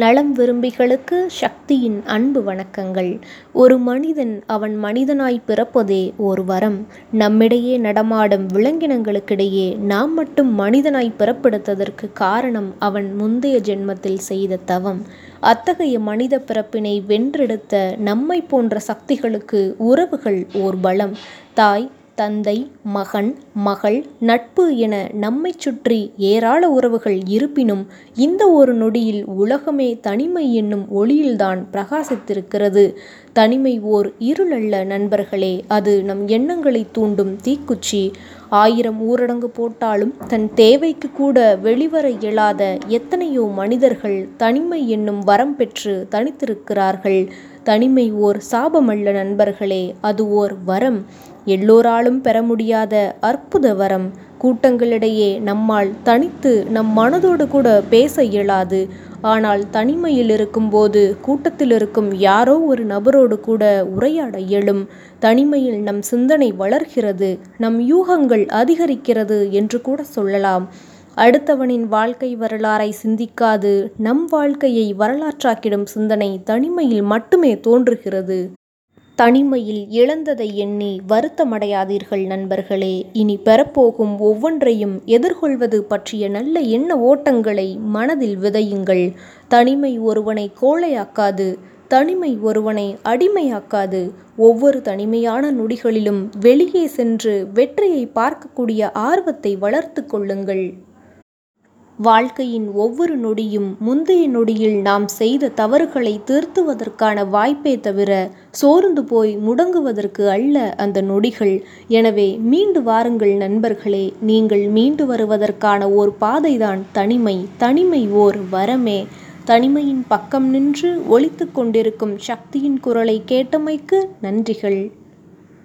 நலம் விரும்பிகளுக்கு சக்தியின் அன்பு வணக்கங்கள். ஒரு மனிதன் அவன் மனிதனாய் பிறப்பதே ஒரு வரம். நம்மிடையே நடமாடும் விலங்கினங்களுக்கிடையே நாம் மட்டும் மனிதனாய் பிறப்பெடுத்ததற்கு காரணம் அவன் முந்தைய ஜென்மத்தில் செய்த தவம். அத்தகைய மனித பிறப்பினை வென்றெடுத்த நம்மை போன்ற சக்திகளுக்கு உறவுகள் ஓர் பலம். தாய் தந்தை மகன் மகள் நட்பு என நம்மை சுற்றி ஏராள உறவுகள் இருப்பினும் இந்த ஒரு நொடியில் உலகமே தனிமை என்னும் ஒளியில்தான் பிரகாசித்திருக்கிறது. தனிமை ஓர் இருளல்ல நண்பர்களே அது நம் எண்ணங்களை தூண்டும் தீக்குச்சி. ஆயிரம் ஊரடங்கு போட்டாலும் தன் தேவைக்கு கூட வெளிவர இயலாத எத்தனையோ மனிதர்கள் தனிமை என்னும் வரம் பெற்று தனித்திருக்கிறார்கள். தனிமை ஓர் சாபமல்ல நண்பர்களே அது ஓர் வரம். எல்லோராலும் பெற முடியாத அற்புத வரம். கூட்டங்களிடையே நம்மால் தனித்து நம் மனதோடு கூட பேச இயலாது. ஆனால் தனிமையில் இருக்கும்போது கூட்டத்தில் இருக்கும் யாரோ ஒரு நபரோடு கூட உரையாட இயலும். தனிமையில் நம் சிந்தனை வளர்கிறது. நம் யூகங்கள் அதிகரிக்கிறது என்று கூட சொல்லலாம். அடுத்தவனின் வாழ்க்கை வரலாறை சிந்திக்காது நம் வாழ்க்கையை வரலாற்றாக்கிடும் சிந்தனை தனிமையில் மட்டுமே தோன்றுகிறது. தனிமையில் இழந்ததை எண்ணி வருத்தமடையாதீர்கள் நண்பர்களே. இனி பெறப்போகும் ஒவ்வொன்றையும் எதிர்கொள்வது பற்றிய நல்ல எண்ண ஓட்டங்களை மனதில் விதையுங்கள். தனிமை ஒருவனை கோழையாக்காது தனிமை ஒருவனை அடிமையாக்காது. ஒவ்வொரு தனிமையான நொடிகளிலும் வெளியே சென்று வெற்றியை பார்க்கக்கூடிய ஆர்வத்தை வளர்த்து கொள்ளுங்கள். வாழ்க்கையின் ஒவ்வொரு நொடியும் முந்தைய நொடியில் நாம் செய்த தவறுகளை திருத்துவதற்கான வாய்ப்பே தவிர சோர்ந்து போய் முடங்குவதற்கு அல்ல அந்த நொடிகள். எனவே மீண்டு வாருங்கள் நண்பர்களே நீங்கள் மீண்டு வருவதற்கான ஓர் பாதைதான் தனிமை. தனிமை ஓர் வரமே. தனிமையின் பக்கம் நின்று ஒழித்து கொண்டிருக்கும் சக்தியின் குரலை கேட்டமைக்கு நன்றிகள்.